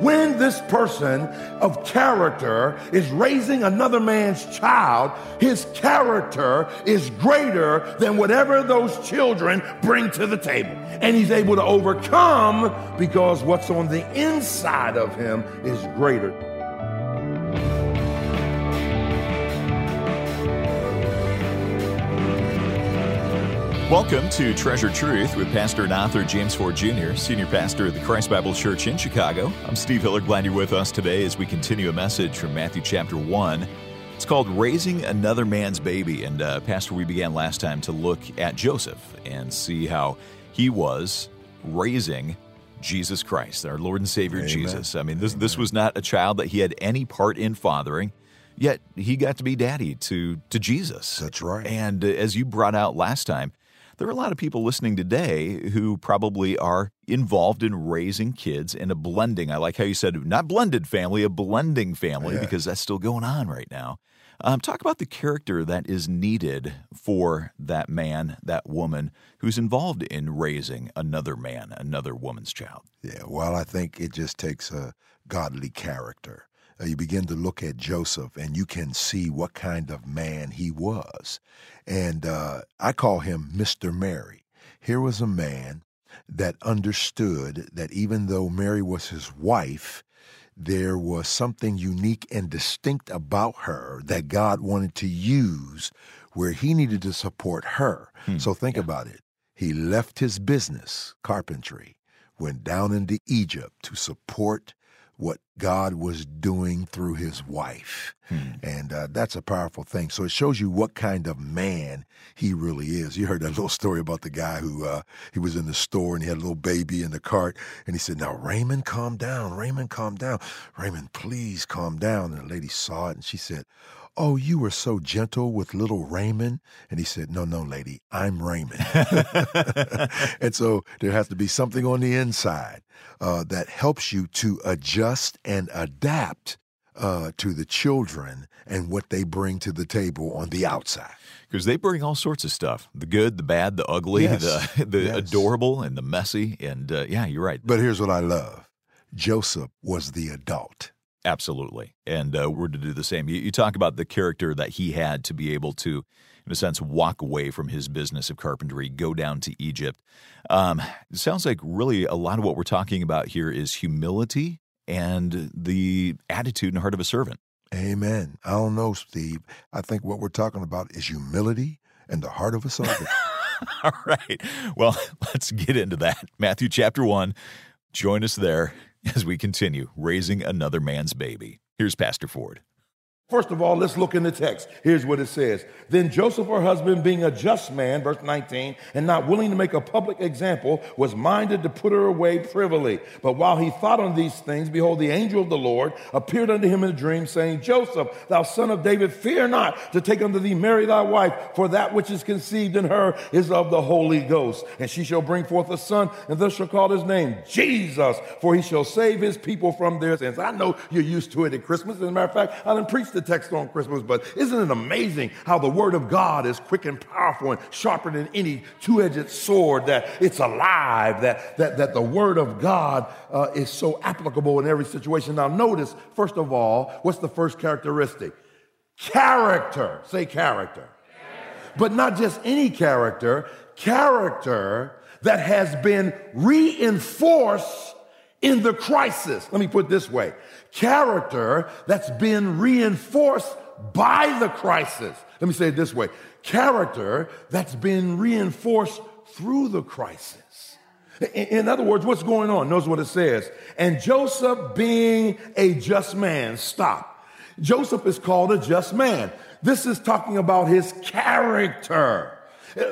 when this person of character is raising another man's child, his character is greater than whatever those children bring to the table. And he's able to overcome because what's on the inside of him is greater. Welcome to Treasured Truth with Pastor and author James Ford Jr., Senior Pastor of the Christ Bible Church in Chicago. I'm Steve Hiller. Glad you're with us today as we continue a message from Matthew chapter 1. It's called Raising Another Man's Baby. And, uh, Pastor, we began last time to look at Joseph and see how he was raising Jesus Christ, our Lord and Savior Amen. Jesus. I mean, this, this was not a child that he had any part in fathering. Yet he got to be daddy to to Jesus. That's right. And uh, as you brought out last time, there are a lot of people listening today who probably are involved in raising kids in a blending. I like how you said not blended family, a blending family, Yeah. because that's still going on right now. Um, talk about the character that is needed for that man, that woman who's involved in raising another man, another woman's child. Yeah, well, I think it just takes a godly character. Uh, you begin to look at Joseph and you can see what kind of man he was. And uh, I call him Mr. Mary. Here was a man that understood that even though Mary was his wife, there was something unique and distinct about her that God wanted to use where he needed to support her. So think about it. He left his business, carpentry, went down into Egypt to support what God was doing through his wife. And uh, that's a powerful thing. So it shows you what kind of man he really is. You heard that little story about the guy who uh, he was in the store and he had a little baby in the cart. And he said, Now, Raymond, calm down. Raymond, calm down. Raymond, please calm down. And the lady saw it and she said, Oh, you were so gentle with little Raymond. And he said, No, no, lady, I'm Raymond. and so there has to be something on the inside uh, that helps you to adjust and adapt uh, to the children and what they bring to the table on the outside. Because they bring all sorts of stuff the good, the bad, the ugly, Yes. the, the Yes. adorable, and the messy. And uh, yeah, you're right. But here's what I love Joseph was the adult. Absolutely. And uh, we're to do the same. You, you talk about the character that he had to be able to, in a sense, walk away from his business of carpentry, go down to Egypt. Um, it sounds like really a lot of what we're talking about here is humility and the attitude and heart of a servant. Amen. I don't know, Steve. I think what we're talking about is humility and the heart of a servant. All right. Well, let's get into that. Matthew chapter 1. Join us there as we continue raising another man's baby. Here's Pastor Ford. First of all, let's look in the text. Here's what it says. Then Joseph, her husband, being a just man, verse 19, and not willing to make a public example, was minded to put her away privily. But while he thought on these things, behold, the angel of the Lord appeared unto him in a dream, saying, Joseph, thou son of David, fear not to take unto thee Mary thy wife, for that which is conceived in her is of the Holy Ghost. And she shall bring forth a son, and thus shall call his name Jesus, for he shall save his people from their sins. I know you're used to it at Christmas. As a matter of fact, I didn't preach the text on Christmas, but isn't it amazing how the word of God is quick and powerful and sharper than any two-edged sword, that it's alive, that, that, that the word of God uh, is so applicable in every situation. Now notice, first of all, what's the first characteristic? Character. Say character. But not just any character, character that has been reinforced in the crisis. Let me put this way character that's been reinforced by the crisis. Let me say it this way character that's been reinforced through the crisis. In in other words, what's going on? Notice what it says. And Joseph, being a just man, stop. Joseph is called a just man. This is talking about his character,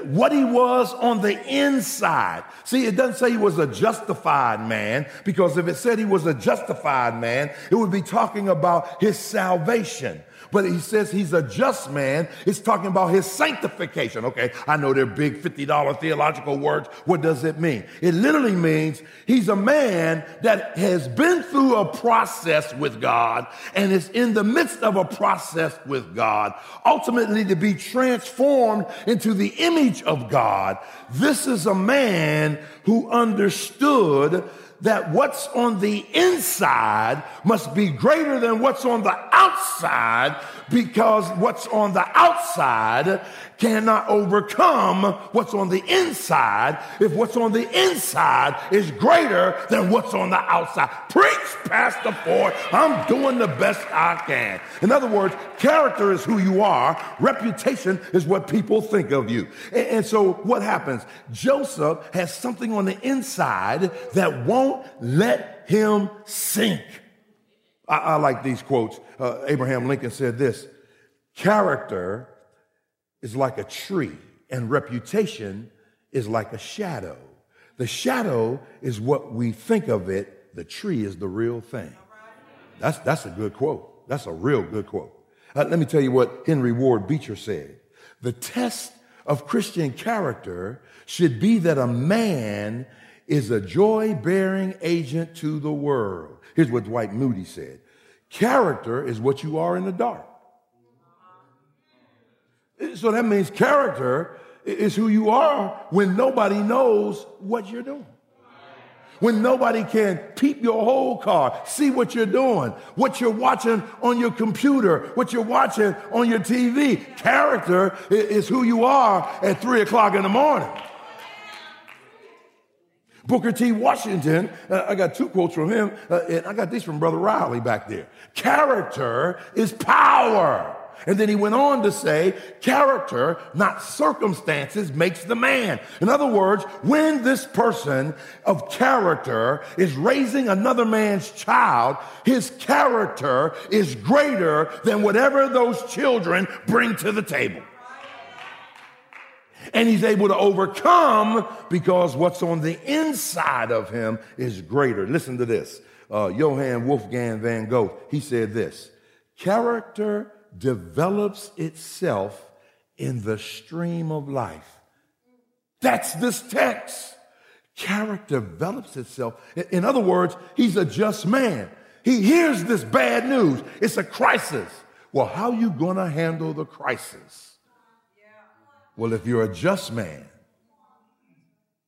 what he was on the inside. See, it doesn't say he was a justified man, because if it said he was a justified man, it would be talking about his salvation. But he says he's a just man. It's talking about his sanctification. Okay, I know they're big $50 theological words. What does it mean? It literally means he's a man that has been through a process with God and is in the midst of a process with God, ultimately to be transformed into the image of God. This is a man who understood that what's on the inside must be greater than what's on the outside because what's on the outside cannot overcome what's on the inside if what's on the inside is greater than what's on the outside. Preach, Pastor Ford. I'm doing the best I can. In other words, character is who you are, reputation is what people think of you. And, and so what happens? Joseph has something on the inside that won't let him sink. I, I like these quotes. Uh, Abraham Lincoln said this Character is like a tree, and reputation is like a shadow. The shadow is what we think of it, the tree is the real thing. That's, that's a good quote. That's a real good quote. Uh, let me tell you what Henry Ward Beecher said. The test of Christian character should be that a man is a joy bearing agent to the world. Here's what Dwight Moody said Character is what you are in the dark. So that means character is who you are when nobody knows what you're doing. When nobody can peep your whole car, see what you're doing, what you're watching on your computer, what you're watching on your TV. Character is who you are at three o'clock in the morning. Booker T. Washington, uh, I got two quotes from him, uh, and I got these from Brother Riley back there. Character is power. And then he went on to say, character, not circumstances, makes the man. In other words, when this person of character is raising another man's child, his character is greater than whatever those children bring to the table. And he's able to overcome because what's on the inside of him is greater. Listen to this. Uh, Johann Wolfgang von Goethe, he said this character develops itself in the stream of life. That's this text. Character develops itself. In other words, he's a just man. He hears this bad news. It's a crisis. Well, how you going to handle the crisis? Well, if you're a just man,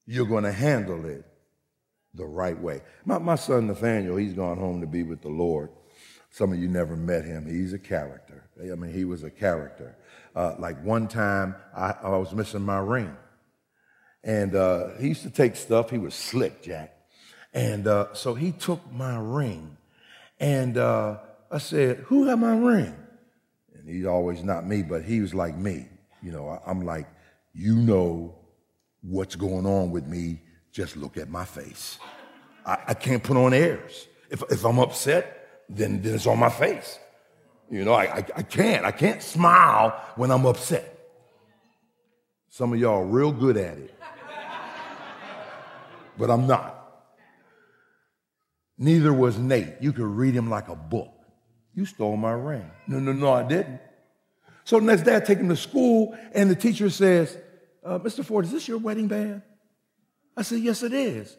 you're going to handle it the right way. My, my son Nathaniel, he's gone home to be with the Lord. Some of you never met him. He's a character. I mean, he was a character. Uh, like one time, I, I, was missing my ring. And uh, he used to take stuff. He was slick, Jack. And uh, so he took my ring. And uh, I said, Who had my ring? And he's always not me, but he was like me. You know, I, I'm like, You know what's going on with me. Just look at my face. I, I can't put on airs. If, if I'm upset, then, then it's on my face. You know, I, I, I can't. I can't smile when I'm upset. Some of y'all are real good at it. But I'm not. Neither was Nate. You could read him like a book. You stole my ring. No, no, no, I didn't. So next day I take him to school and the teacher says, uh, Mr. Ford, is this your wedding band? I said, yes, it is.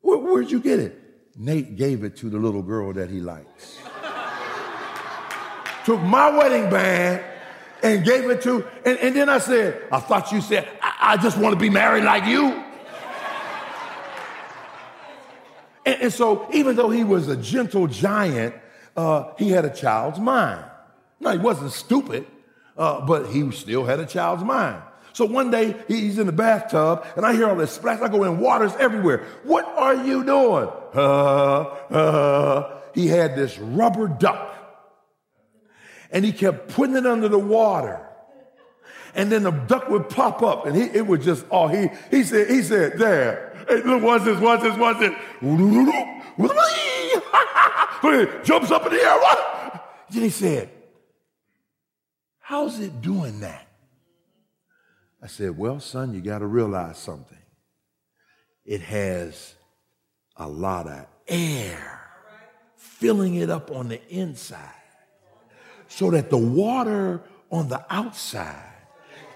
Where, where'd you get it? Nate gave it to the little girl that he likes. Took my wedding band and gave it to, and, and then I said, I thought you said, I, I just want to be married like you. And, and, so, even though he was a gentle giant, uh, he had a child's mind. Now, he wasn't stupid, uh, but he still had a child's mind. So one day he's in the bathtub and I hear all this splash. I go in, water's everywhere. What are you doing? Uh, uh. He had this rubber duck and he kept putting it under the water. And then the duck would pop up and he, it would just, oh, he, he said, he said, there, hey, look, watch this, watch this, watch this. Jumps up in the air. What? Then he said, how's it doing that? I said, Well, son, you got to realize something. It has a lot of air filling it up on the inside so that the water on the outside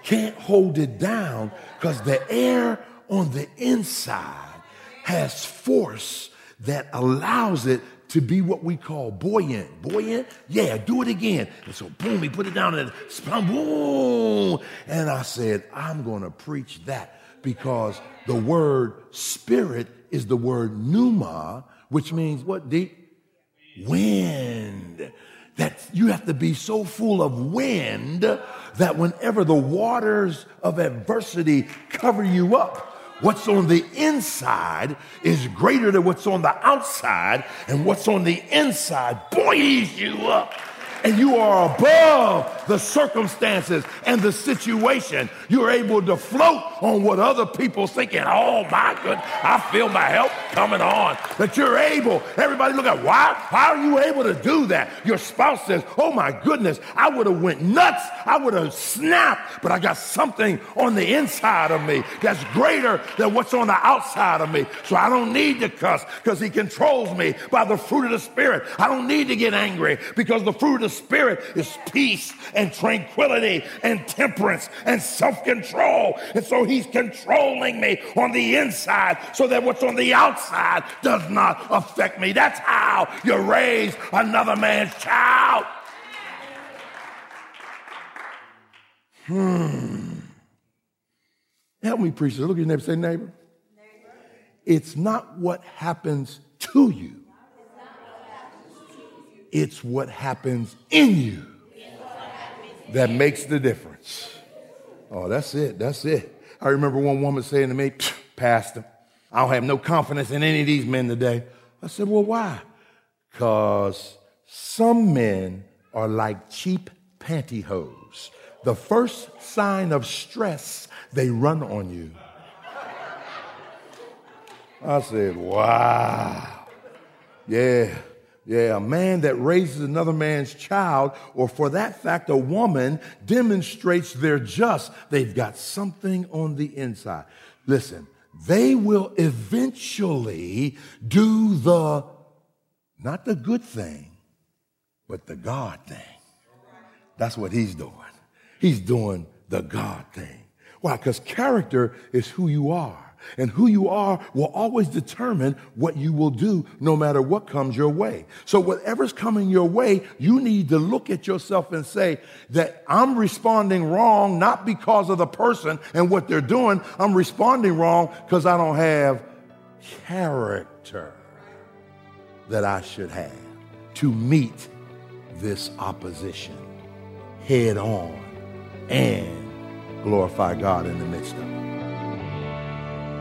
can't hold it down because the air on the inside has force that allows it to be what we call buoyant. Buoyant? Yeah, do it again. And so, boom, he put it down and boom. And I said, I'm going to preach that because the word spirit is the word pneuma, which means what, deep? Wind. That you have to be so full of wind that whenever the waters of adversity cover you up, what's on the inside is greater than what's on the outside, and what's on the inside buoys you up and you are above the circumstances and the situation. You're able to float on what other people thinking, oh my goodness, I feel my help coming on. That you're able, everybody look at why? How are you able to do that? Your spouse says, oh my goodness, I would have went nuts. I would have snapped, but I got something on the inside of me that's greater than what's on the outside of me. So I don't need to cuss because he controls me by the fruit of the spirit. I don't need to get angry because the fruit of the Spirit is peace and tranquility and temperance and self control. And so He's controlling me on the inside so that what's on the outside does not affect me. That's how you raise another man's child. Hmm. Help me, preacher. Look at your neighbor. Say, neighbor. neighbor. It's not what happens to you it's what happens in you that makes the difference. Oh, that's it. That's it. I remember one woman saying to me, Pastor, I don't have no confidence in any of these men today. I said, Well, why? Because some men are like cheap pantyhose. The first sign of stress, they run on you. I said, Wow. Yeah. Yeah, a man that raises another man's child, or for that fact, a woman demonstrates they're just. They've got something on the inside. Listen, they will eventually do the, not the good thing, but the God thing. That's what he's doing. He's doing the God thing. Why? Because character is who you are. And who you are will always determine what you will do no matter what comes your way. So, whatever's coming your way, you need to look at yourself and say that I'm responding wrong not because of the person and what they're doing. I'm responding wrong because I don't have character that I should have to meet this opposition head on and glorify God in the midst of it.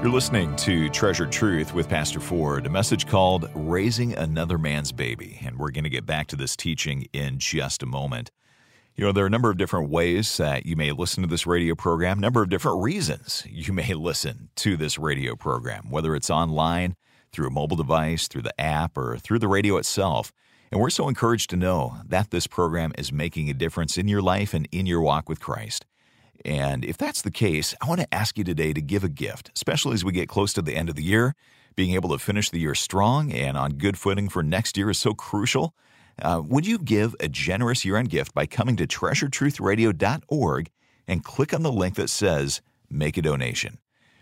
You're listening to Treasured Truth with Pastor Ford, a message called Raising Another Man's Baby. And we're going to get back to this teaching in just a moment. You know, there are a number of different ways that you may listen to this radio program, number of different reasons you may listen to this radio program, whether it's online, through a mobile device, through the app, or through the radio itself. And we're so encouraged to know that this program is making a difference in your life and in your walk with Christ. And if that's the case, I want to ask you today to give a gift, especially as we get close to the end of the year. Being able to finish the year strong and on good footing for next year is so crucial. Uh, would you give a generous year end gift by coming to treasuretruthradio.org and click on the link that says Make a Donation?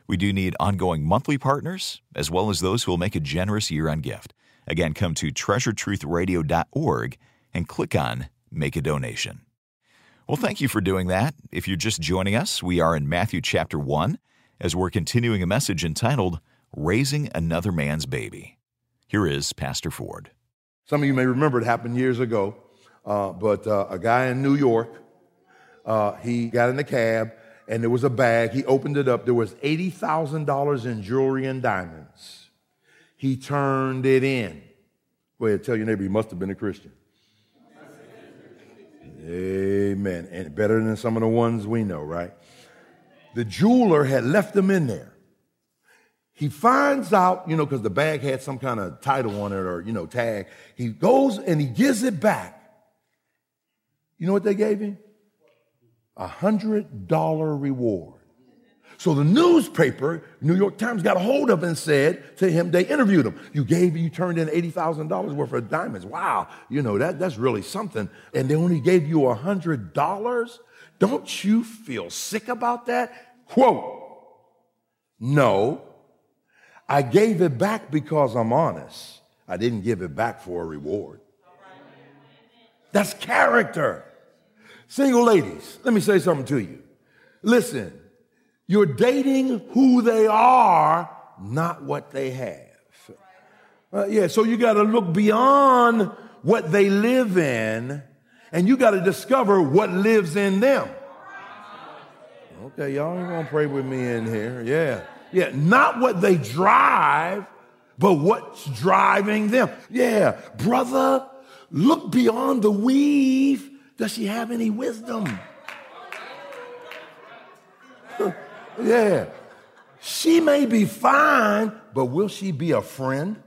We do need ongoing monthly partners as well as those who will make a generous year end gift. Again, come to treasuretruthradio.org and click on Make a Donation. Well, thank you for doing that. If you're just joining us, we are in Matthew chapter 1 as we're continuing a message entitled Raising Another Man's Baby. Here is Pastor Ford. Some of you may remember it happened years ago, uh, but uh, a guy in New York, uh, he got in the cab and there was a bag. He opened it up. There was $80,000 in jewelry and diamonds. He turned it in. Go tell your neighbor he must have been a Christian. Amen. And better than some of the ones we know, right? The jeweler had left them in there. He finds out, you know, because the bag had some kind of title on it or, you know, tag. He goes and he gives it back. You know what they gave him? A hundred dollar reward. So the newspaper, New York Times, got a hold of him and said to him, they interviewed him. You gave, you turned in $80,000 worth of diamonds. Wow. You know, that, that's really something. And they only gave you a $100? Don't you feel sick about that? Quote, no, I gave it back because I'm honest. I didn't give it back for a reward. That's character. Single ladies, let me say something to you. Listen, You're dating who they are, not what they have. Uh, yeah, so you got to look beyond what they live in and you got to discover what lives in them. Okay, y'all ain't gonna pray with me in here. Yeah. Yeah, not what they drive, but what's driving them. Yeah, brother, look beyond the weave. Does she have any wisdom? yeah. She may be fine, but will she be a friend?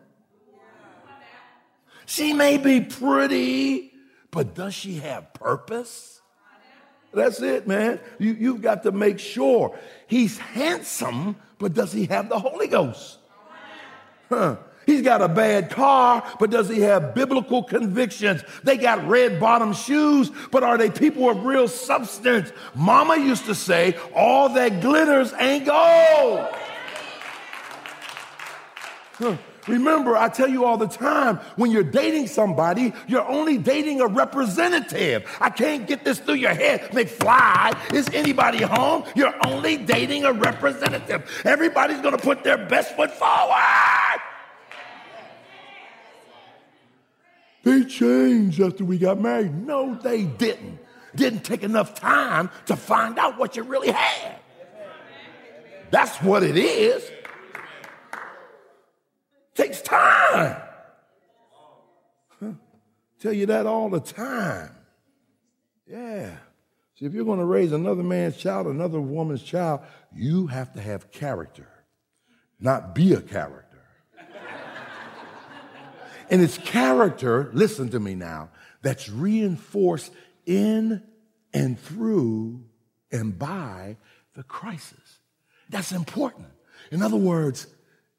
She may be pretty, but does she have purpose? That's it, man. You, you've got to make sure. He's handsome, but does he have the Holy Ghost? Huh. He's got a bad car, but does he have biblical convictions? They got red bottom shoes, but are they people of real substance? Mama used to say, all that glitters ain't gold. Remember, I tell you all the time, when you're dating somebody, you're only dating a representative. I can't get this through your head. McFly, is anybody home? You're only dating a representative. Everybody's gonna put their best foot forward. They changed after we got married. No, they didn't. Didn't take enough time to find out what you really had. That's what it is. Takes time. Huh. Tell you that all the time. Yeah. See, if you're going to raise another man's child, another woman's child, you have to have character, not be a character. And it's character, listen to me now, that's reinforced in and through and by the crisis. That's important. In other words,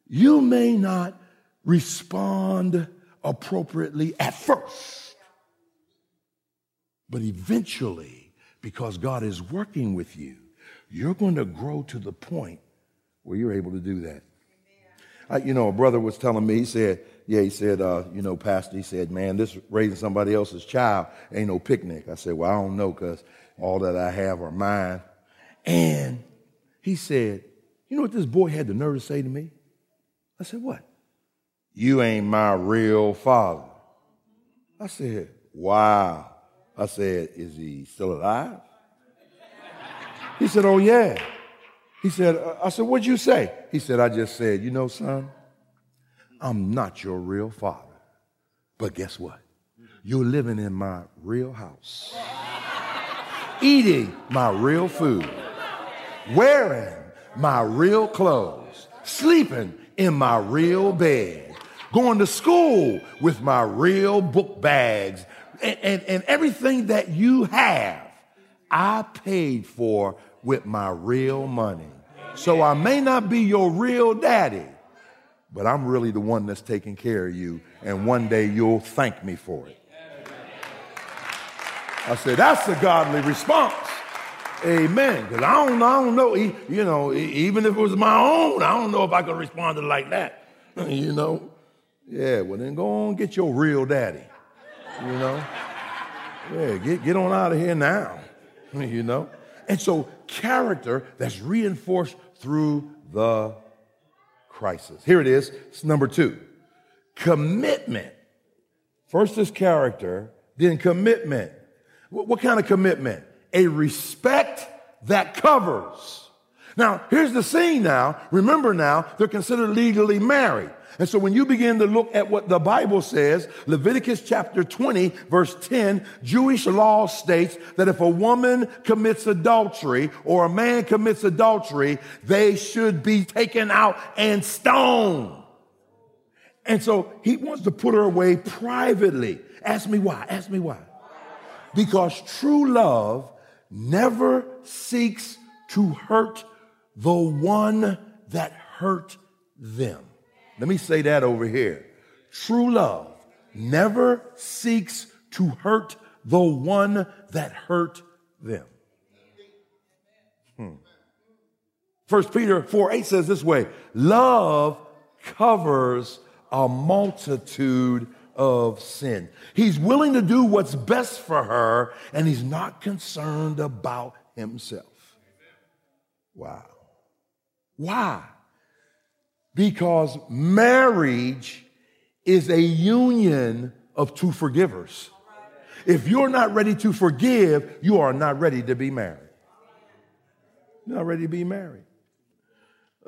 you may not respond appropriately at first. But eventually, because God is working with you, you're going to grow to the point where you're able to do that. I, you know, a brother was telling me, he said, yeah, he said, uh, you know, Pastor, he said, man, this raising somebody else's child ain't no picnic. I said, well, I don't know because all that I have are mine. And he said, you know what this boy had the nerve to say to me? I said, what? You ain't my real father. I said, Wow. I said, Is he still alive? He said, Oh, yeah. He said, uh, I said, What'd you say? He said, I just said, You know, son, I'm not your real father. But guess what? You're living in my real house, eating my real food, wearing my real clothes, sleeping in my real bed going to school with my real book bags and, and, and everything that you have, I paid for with my real money. So I may not be your real daddy, but I'm really the one that's taking care of you, and one day you'll thank me for it. I said, that's a godly response. Amen. Because I don't, I don't know, you know, even if it was my own, I don't know if I could respond to like that. You know, yeah, well, then go on get your real daddy. You know? Yeah, get, get on out of here now. You know? And so, character that's reinforced through the crisis. Here it is. It's number two commitment. First is character, then commitment. What, what kind of commitment? A respect that covers. Now, here's the scene now. Remember now, they're considered legally married. And so when you begin to look at what the Bible says, Leviticus chapter 20, verse 10, Jewish law states that if a woman commits adultery or a man commits adultery, they should be taken out and stoned. And so he wants to put her away privately. Ask me why. Ask me why. Because true love never seeks to hurt the one that hurt them. Let me say that over here. True love never seeks to hurt the one that hurt them. Hmm. 1 Peter 4 8 says this way love covers a multitude of sin. He's willing to do what's best for her, and he's not concerned about himself. Wow. Why? Because marriage is a union of two forgivers. If you're not ready to forgive, you are not ready to be married. You're not ready to be married.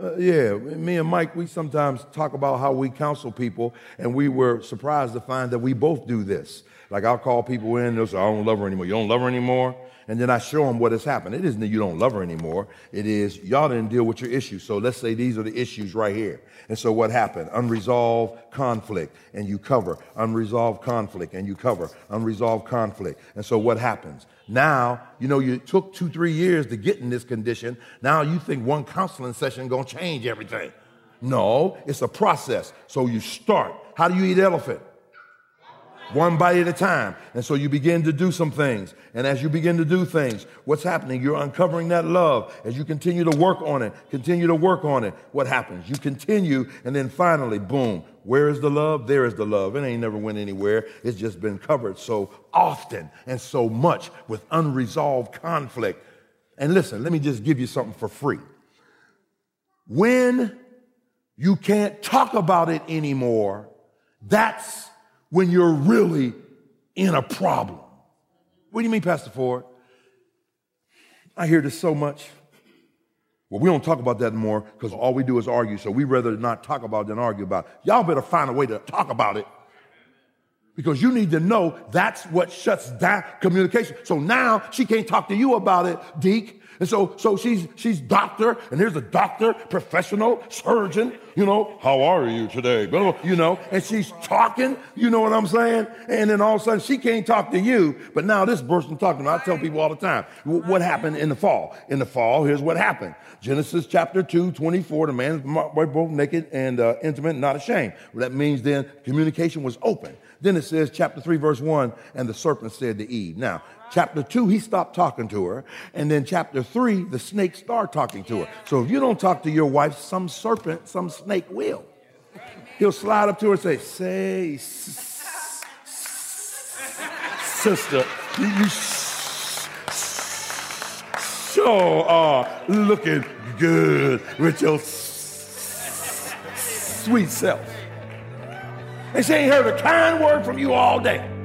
Uh, yeah, me and Mike, we sometimes talk about how we counsel people, and we were surprised to find that we both do this. Like I'll call people in, they'll say, I don't love her anymore. You don't love her anymore? And then I show them what has happened. It isn't that you don't love her anymore. It is y'all didn't deal with your issues. So let's say these are the issues right here. And so what happened? Unresolved conflict, and you cover. Unresolved conflict, and you cover. Unresolved conflict. And so what happens? Now, you know, you took two, three years to get in this condition. Now you think one counseling session gonna change everything. No, it's a process. So you start. How do you eat elephant? One bite at a time. And so you begin to do some things. And as you begin to do things, what's happening? You're uncovering that love. As you continue to work on it, continue to work on it, what happens? You continue, and then finally, boom, where is the love? There is the love. It ain't never went anywhere. It's just been covered so often and so much with unresolved conflict. And listen, let me just give you something for free. When you can't talk about it anymore, that's when you're really in a problem. What do you mean, Pastor Ford? I hear this so much. Well, we don't talk about that anymore because all we do is argue. So we'd rather not talk about it than argue about it. Y'all better find a way to talk about it because you need to know that's what shuts down communication. So now she can't talk to you about it, Deke. And so, so she's, she's doctor, and here's a doctor, professional, surgeon, you know, how are you today? You know, and she's talking, you know what I'm saying? And then all of a sudden she can't talk to you, but now this person talking to. I tell people all the time, what happened in the fall? In the fall, here's what happened. Genesis chapter 2, 24, the man was both naked and uh, intimate, not ashamed. Well, that means then communication was open. Then it says, chapter 3, verse 1, and the serpent said to Eve. Now, chapter 2, he stopped talking to her. And then chapter 3, the snake started talking to her. So if you don't talk to your wife, some serpent, some snake will. He'll slide up to her and say, Say, sister, you sure are looking good with your sweet self. And she ain't heard a kind word from you all day.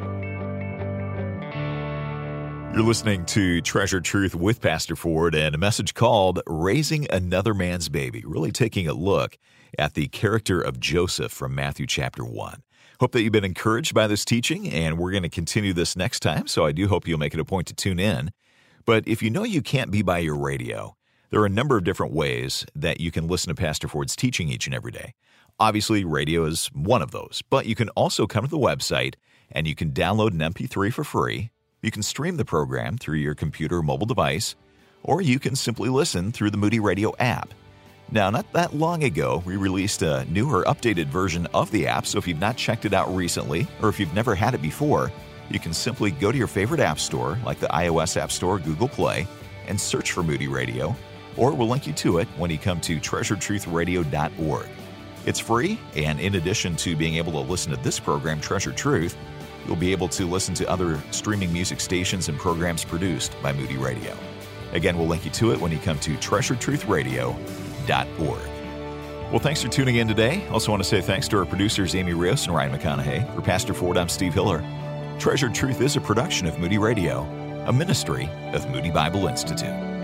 You're listening to Treasured Truth with Pastor Ford and a message called Raising Another Man's Baby, really taking a look at the character of Joseph from Matthew chapter 1. Hope that you've been encouraged by this teaching, and we're going to continue this next time, so I do hope you'll make it a point to tune in. But if you know you can't be by your radio, there are a number of different ways that you can listen to Pastor Ford's teaching each and every day. Obviously, radio is one of those, but you can also come to the website and you can download an MP3 for free. You can stream the program through your computer or mobile device, or you can simply listen through the Moody Radio app. Now, not that long ago, we released a newer, updated version of the app, so if you've not checked it out recently, or if you've never had it before, you can simply go to your favorite app store, like the iOS App Store, Google Play, and search for Moody Radio, or we'll link you to it when you come to treasuretruthradio.org. It's free, and in addition to being able to listen to this program, Treasured Truth, you'll be able to listen to other streaming music stations and programs produced by Moody Radio. Again, we'll link you to it when you come to treasuretruthradio.org. Well, thanks for tuning in today. Also, want to say thanks to our producers, Amy Rios and Ryan McConaughey. For Pastor Ford, I'm Steve Hiller. Treasured Truth is a production of Moody Radio, a ministry of Moody Bible Institute.